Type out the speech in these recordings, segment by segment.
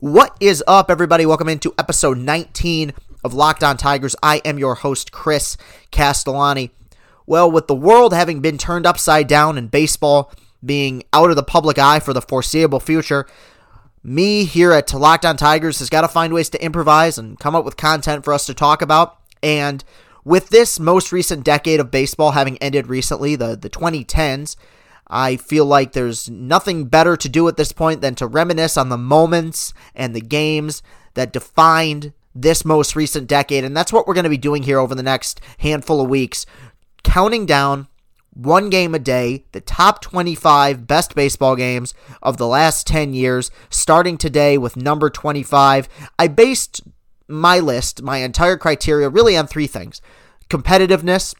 What is up, everybody? Welcome into episode 19 of Locked On Tigers. I am your host, Chris Castellani. Well, with the world having been turned upside down and baseball being out of the public eye for the foreseeable future, me here at Locked On Tigers has got to find ways to improvise and come up with content for us to talk about. And with this most recent decade of baseball having ended recently, the, the 2010s, I feel like there's nothing better to do at this point than to reminisce on the moments and the games that defined this most recent decade. And that's what we're going to be doing here over the next handful of weeks, counting down one game a day, the top 25 best baseball games of the last 10 years, starting today with number 25. I based my list, my entire criteria, really on three things competitiveness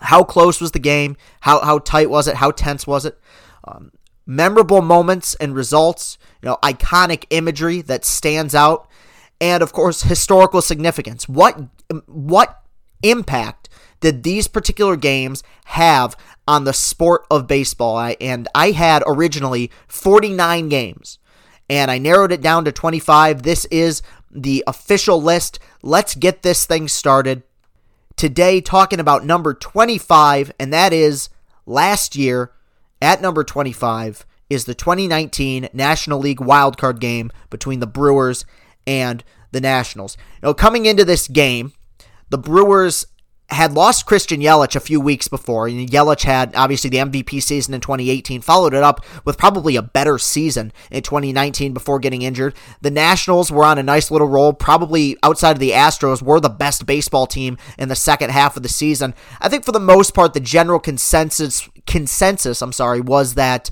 how close was the game? How how tight was it? How tense was it? Um, memorable moments and results. You know, iconic imagery that stands out, and of course, historical significance. What what impact did these particular games have on the sport of baseball? I, and I had originally 49 games, and I narrowed it down to 25. This is the official list. Let's get this thing started today talking about number 25, and that is last year at number 25 is the 2019 National League wildcard game between the Brewers and the Nationals. Now, coming into this game, the Brewers had lost Christian Yelich a few weeks before. And Yelich had obviously the MVP season in 2018, followed it up with probably a better season in 2019 before getting injured. The Nationals were on a nice little roll, probably outside of the Astros, were the best baseball team in the second half of the season. I think for the most part, the general consensus consensus, I'm sorry, was that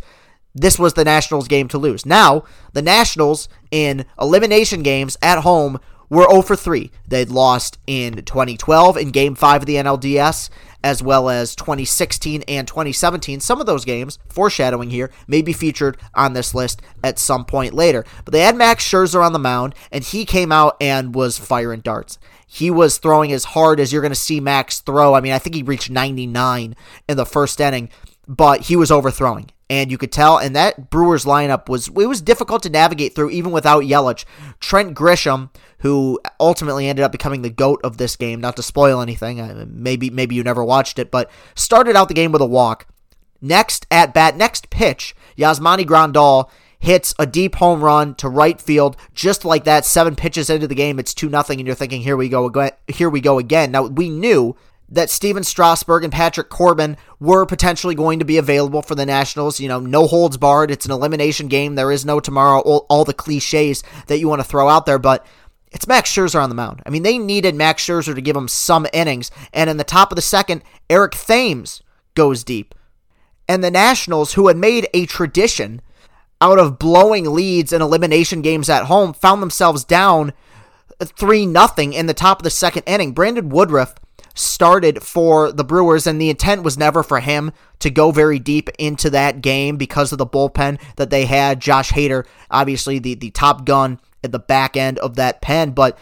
this was the Nationals game to lose. Now, the Nationals in elimination games at home were 0 for 3. They'd lost in 2012 in Game 5 of the NLDS, as well as 2016 and 2017. Some of those games, foreshadowing here, may be featured on this list at some point later. But they had Max Scherzer on the mound, and he came out and was firing darts. He was throwing as hard as you're going to see Max throw. I mean, I think he reached 99 in the first inning, but he was overthrowing and you could tell. And that Brewers lineup was it was difficult to navigate through even without Yelich. Trent Grisham, who ultimately ended up becoming the goat of this game, not to spoil anything, maybe maybe you never watched it, but started out the game with a walk. Next at bat, next pitch, Yasmani Grandal hits a deep home run to right field just like that. Seven pitches into the game, it's two nothing, and you're thinking, here we go, again here we go again. Now we knew that Stephen Strasburg and Patrick Corbin were potentially going to be available for the Nationals. You know, no holds barred. It's an elimination game. There is no tomorrow. All, all the cliches that you want to throw out there, but it's Max Scherzer on the mound. I mean, they needed Max Scherzer to give them some innings, and in the top of the second, Eric Thames goes deep. And the Nationals, who had made a tradition out of blowing leads in elimination games at home, found themselves down 3 nothing in the top of the second inning. Brandon Woodruff started for the Brewers, and the intent was never for him to go very deep into that game because of the bullpen that they had. Josh Hader, obviously the, the top gun at the back end of that pen, but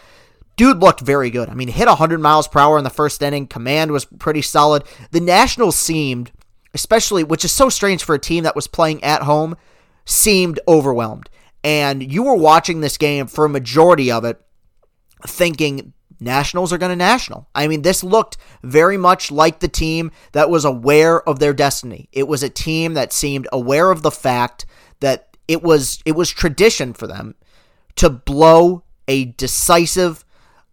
dude looked very good. I mean, hit 100 miles per hour in the first inning. Command was pretty solid. The Nationals seemed, especially, which is so strange for a team that was playing at home, seemed overwhelmed. And you were watching this game for a majority of it thinking Nationals are going to national. I mean, this looked very much like the team that was aware of their destiny. It was a team that seemed aware of the fact that it was it was tradition for them to blow a decisive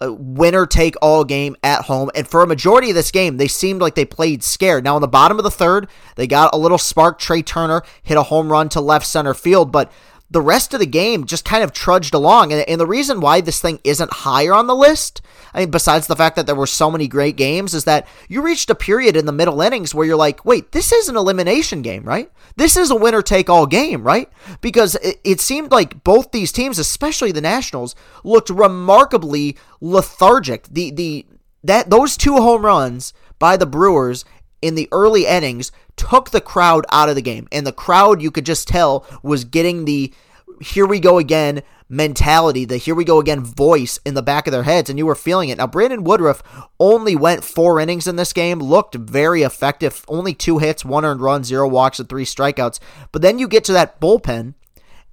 uh, winner take all game at home. And for a majority of this game, they seemed like they played scared. Now, in the bottom of the third, they got a little spark. Trea Turner hit a home run to left center field, but the rest of the game just kind of trudged along. And, and, the reason why this thing isn't higher on the list, I mean, besides the fact that there were so many great games, is that you reached a period in the middle innings where you're like, wait, this is an elimination game, right? This is a winner take all game, right? Because it, it seemed like both these teams, especially the Nationals, looked remarkably lethargic. The the that those two home runs by the Brewers in the early innings took the crowd out of the game. And the crowd, you could just tell, was getting the here we go again mentality, the here we go again voice in the back of their heads, and you were feeling it. Now, Brandon Woodruff only went four innings in this game, looked very effective, only two hits, one earned run, zero walks, and three strikeouts. But then you get to that bullpen,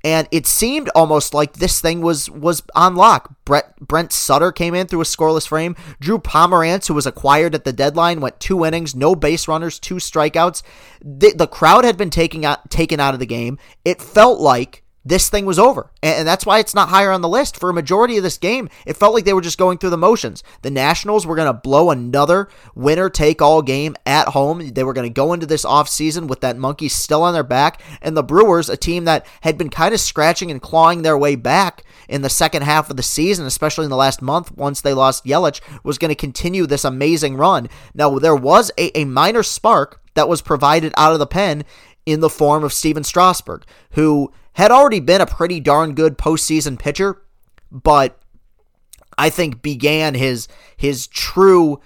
and it seemed almost like this thing was was on lock. Brett Brent Suter came in through a scoreless frame. Drew Pomeranz, who was acquired at the deadline, went two innings, no base runners, two strikeouts. The, the crowd had been taken out taken out of the game. It felt like this thing was over. And that's why it's not higher on the list. For a majority of this game, it felt like they were just going through the motions. The Nationals were going to blow another winner take all game at home. They were going to go into this offseason with that monkey still on their back. And the Brewers, a team that had been kind of scratching and clawing their way back in the second half of the season, especially in the last month once they lost Yelich, was going to continue this amazing run. Now, there was a, a minor spark that was provided out of the pen in the form of Stephen Strasburg, who had already been a pretty darn good postseason pitcher, but I think began his his true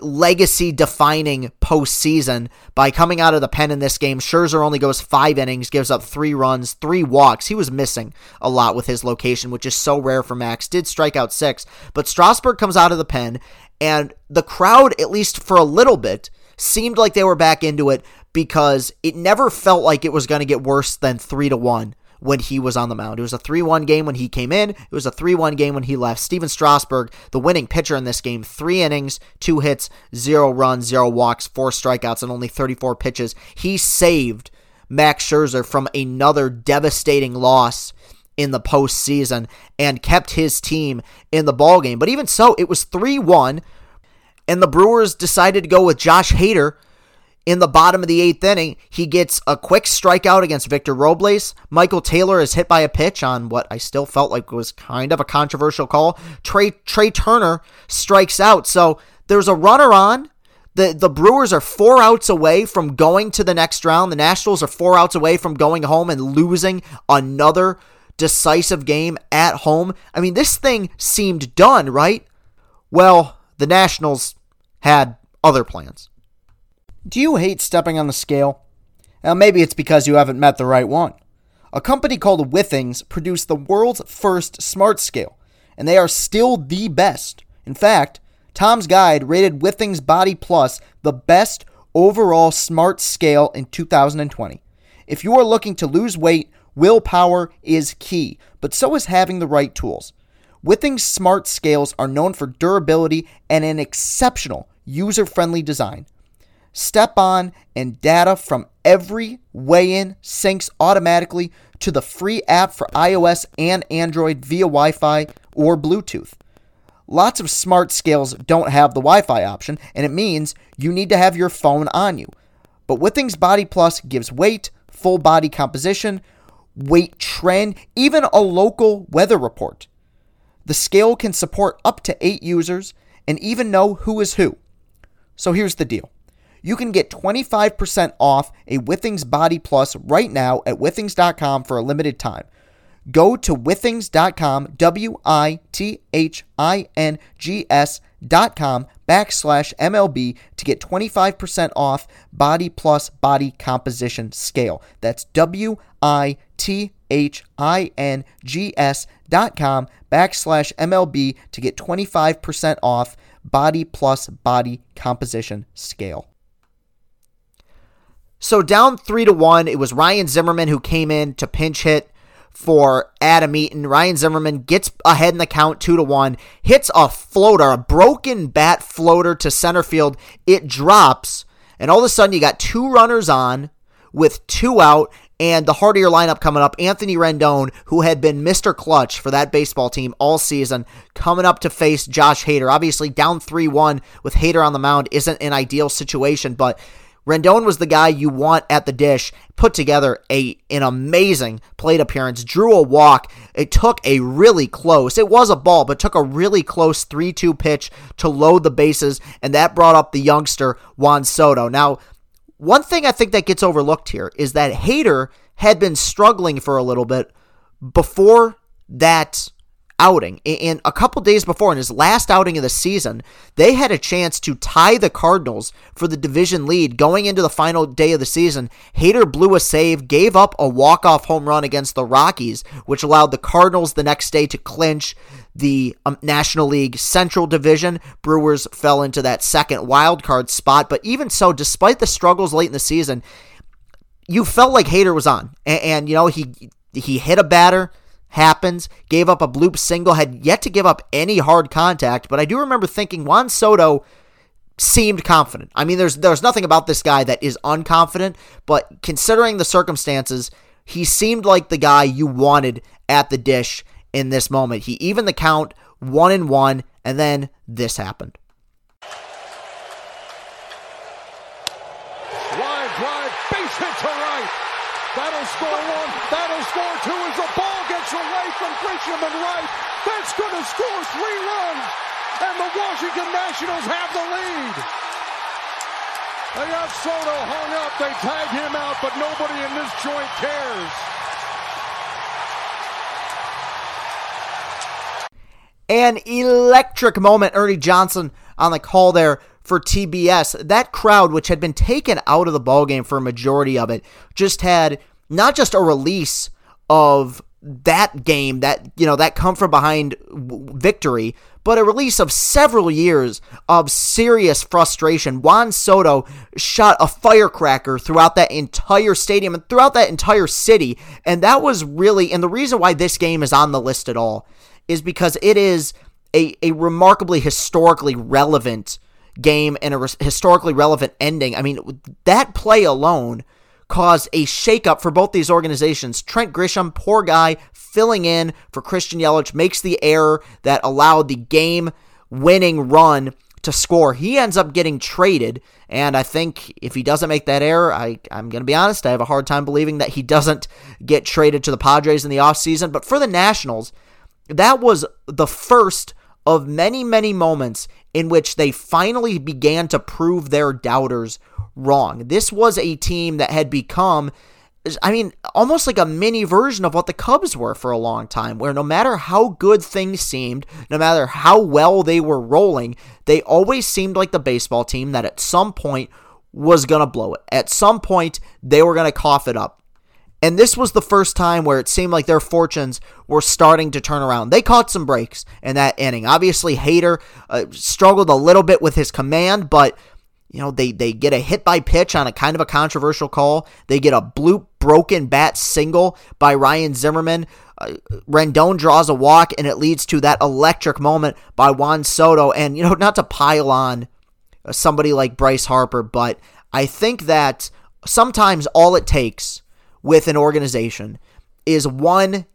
legacy defining postseason by coming out of the pen in this game. Scherzer only goes five innings, gives up three runs, three walks. He was missing a lot with his location, which is so rare for Max. Did strike out six, but Strasburg comes out of the pen, and the crowd, at least for a little bit, seemed like they were back into it because it never felt like it was going to get worse than three to one when he was on the mound. It was a 3 1 game when he came in, it was a 3 1 game when he left. Stephen Strasburg, the winning pitcher in this game, three innings, two hits, zero runs, zero walks, four strikeouts, and only 34 pitches. He saved Max Scherzer from another devastating loss in the postseason and kept his team in the ballgame. But even so, it was 3 1, and the Brewers decided to go with Josh Hader in the bottom of the eighth inning, he gets a quick strikeout against Victor Robles. Michael Taylor is hit by a pitch on what I still felt like was kind of a controversial call. Trey Trea Turner strikes out. So there's a runner on. The, the Brewers are four outs away from going to the next round. The Nationals are four outs away from going home and losing another decisive game at home. I mean, this thing seemed done, right? Well, the Nationals had other plans. Do you hate stepping on the scale? Now, maybe it's because you haven't met the right one. A company called Withings produced the world's first smart scale, and they are still the best. In fact, Tom's Guide rated Withings Body Plus the best overall smart scale in 2020. If you are looking to lose weight, willpower is key, but so is having the right tools. Withings smart scales are known for durability and an exceptional user friendly design. Step on and data from every weigh in syncs automatically to the free app for iOS and Android via Wi Fi or Bluetooth. Lots of smart scales don't have the Wi Fi option, and it means you need to have your phone on you. But Withings Body Plus gives weight, full body composition, weight trend, even a local weather report. The scale can support up to eight users and even know who is who. So here's the deal you can get 25% off a Withings Body Plus right now at withings.com for a limited time. Go to withings.com, W I T H I N G S.com backslash MLB to get 25% off Body Plus Body Composition Scale. That's W I T H I N G S.com backslash MLB to get 25% off Body Plus Body Composition Scale. So down three to one, it was Ryan Zimmerman who came in to pinch hit for Adam Eaton. Ryan Zimmerman gets ahead in the count two to one, hits a floater, a broken bat floater to center field. It drops, and all of a sudden you got two runners on with two out, and the heart of your lineup coming up, Anthony Rendon, who had been Mr. Clutch for that baseball team all season, coming up to face Josh Hader. Obviously, down 3 1 with Hader on the mound isn't an ideal situation, but Rendon was the guy you want at the dish. Put together a an amazing plate appearance. Drew a walk. It took a really close. It was a ball, but took a really close 3-2 pitch to load the bases, and that brought up the youngster Juan Soto. Now, one thing I think that gets overlooked here is that Hader had been struggling for a little bit before that outing. And a couple days before, in his last outing of the season, they had a chance to tie the Cardinals for the division lead going into the final day of the season. Hader blew a save, gave up a walk-off home run against the Rockies, which allowed the Cardinals the next day to clinch the um, National League Central Division. Brewers fell into that second wild card spot, but even so, despite the struggles late in the season, you felt like Hader was on, and, and you know he he hit a batter, happens, gave up a bloop single, had yet to give up any hard contact, but I do remember thinking Juan Soto seemed confident. I mean, there's there's nothing about this guy that is unconfident, but considering the circumstances, he seemed like the guy you wanted at the dish in this moment. He even the count one and one, and then this happened. Line drive, base hit to right. That'll score one. That'll score two as the ball gets away and right. That's going to score three runs. And the Washington Nationals have the lead. They got Soto hung up. They tag him out, but nobody in this joint cares. An electric moment, Ernie Johnson on the call there for TBS. That crowd, which had been taken out of the ballgame for a majority of it, just had not just a release of that game, that you know, that come from behind victory, but a release of several years of serious frustration. Juan Soto shot a firecracker throughout that entire stadium and throughout that entire city, and that was really and the reason why this game is on the list at all is because it is a, a remarkably historically relevant game and a re- historically relevant ending. I mean, that play alone caused a shakeup for both these organizations. Trent Grisham, poor guy, filling in for Christian Yelich, makes the error that allowed the game winning run to score. He ends up getting traded, and I think if he doesn't make that error, I, I'm going to be honest, I have a hard time believing that he doesn't get traded to the Padres in the offseason. But for the Nationals, that was the first of many, many moments in which they finally began to prove their doubters wrong. This was a team that had become, I mean, almost like a mini version of what the Cubs were for a long time, where no matter how good things seemed, no matter how well they were rolling, they always seemed like the baseball team that at some point was going to blow it. At some point, they were going to cough it up. And this was the first time where it seemed like their fortunes were starting to turn around. They caught some breaks in that inning. Obviously, Hader uh, struggled a little bit with his command, but you know they they get a hit by pitch on a kind of a controversial call. They get a bloop broken bat single by Ryan Zimmerman. Uh, Rendon draws a walk, and it leads to that electric moment by Juan Soto. And you know, not to pile on somebody like Bryce Harper, but I think that sometimes all it takes with an organization is one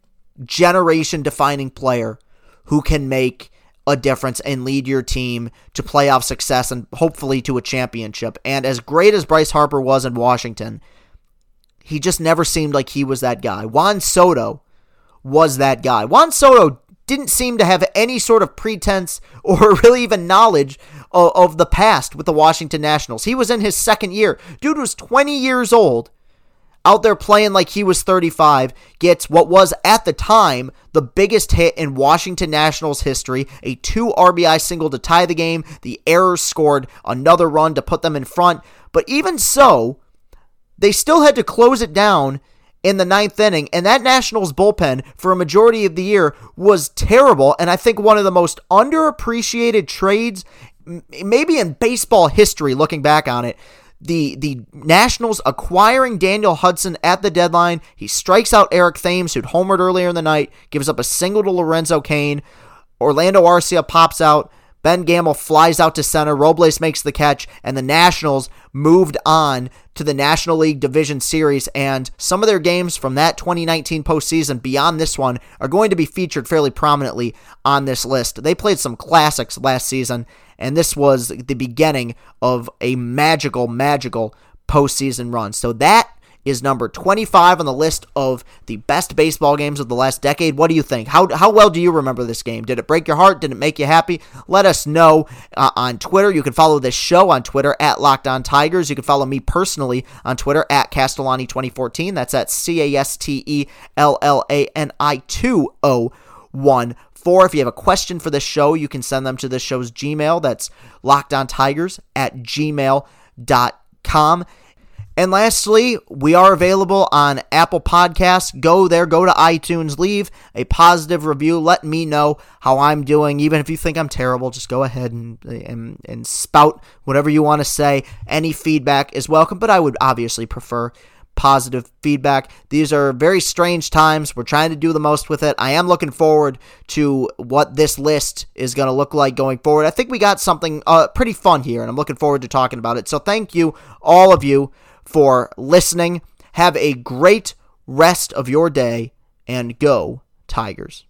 generation defining player who can make a difference and lead your team to playoff success and hopefully to a championship. And as great as Bryce Harper was in Washington, he just never seemed like he was that guy. Juan Soto was that guy. Juan Soto didn't seem to have any sort of pretense or really even knowledge of, of the past with the Washington Nationals. He was in his second year. Dude was 20 years old out there playing like he was 35, gets what was at the time the biggest hit in Washington Nationals history, a 2 RBI single to tie the game. The Errors scored another run to put them in front, but even so, they still had to close it down in the ninth inning, and that Nationals bullpen for a majority of the year was terrible, and I think one of the most underappreciated trades, maybe in baseball history, looking back on it the the Nationals acquiring Daniel Hudson at the deadline. He strikes out Eric Thames, who'd homered earlier in the night, gives up a single to Lorenzo Cain. Orlando Arcia pops out. Ben Gamel flies out to center. Robles makes the catch, and the Nationals moved on to the National League Division Series. And some of their games from that 2019 postseason beyond this one are going to be featured fairly prominently on this list. They played some classics last season, and this was the beginning of a magical, magical postseason run. So that is number 25 on the list of the best baseball games of the last decade. What do you think? How, how well do you remember this game? Did it break your heart? Did it make you happy? Let us know uh, on Twitter. You can follow this show on Twitter at Locked On Tigers. You can follow me personally on Twitter at Castellani2014. That's at C A S T E L L A N I 201 four. If you have a question for this show, you can send them to this show's Gmail. That's lockedontigers at gmail.com. And lastly, we are available on Apple Podcasts. Go there, go to iTunes, leave a positive review. Let me know how I'm doing. Even if you think I'm terrible, just go ahead and, and, and spout whatever you want to say. Any feedback is welcome, but I would obviously prefer positive feedback. These are very strange times. We're trying to do the most with it. I am looking forward to what this list is going to look like going forward. I think we got something uh, pretty fun here, and I'm looking forward to talking about it. So thank you, all of you, for listening. Have a great rest of your day, and go, Tigers.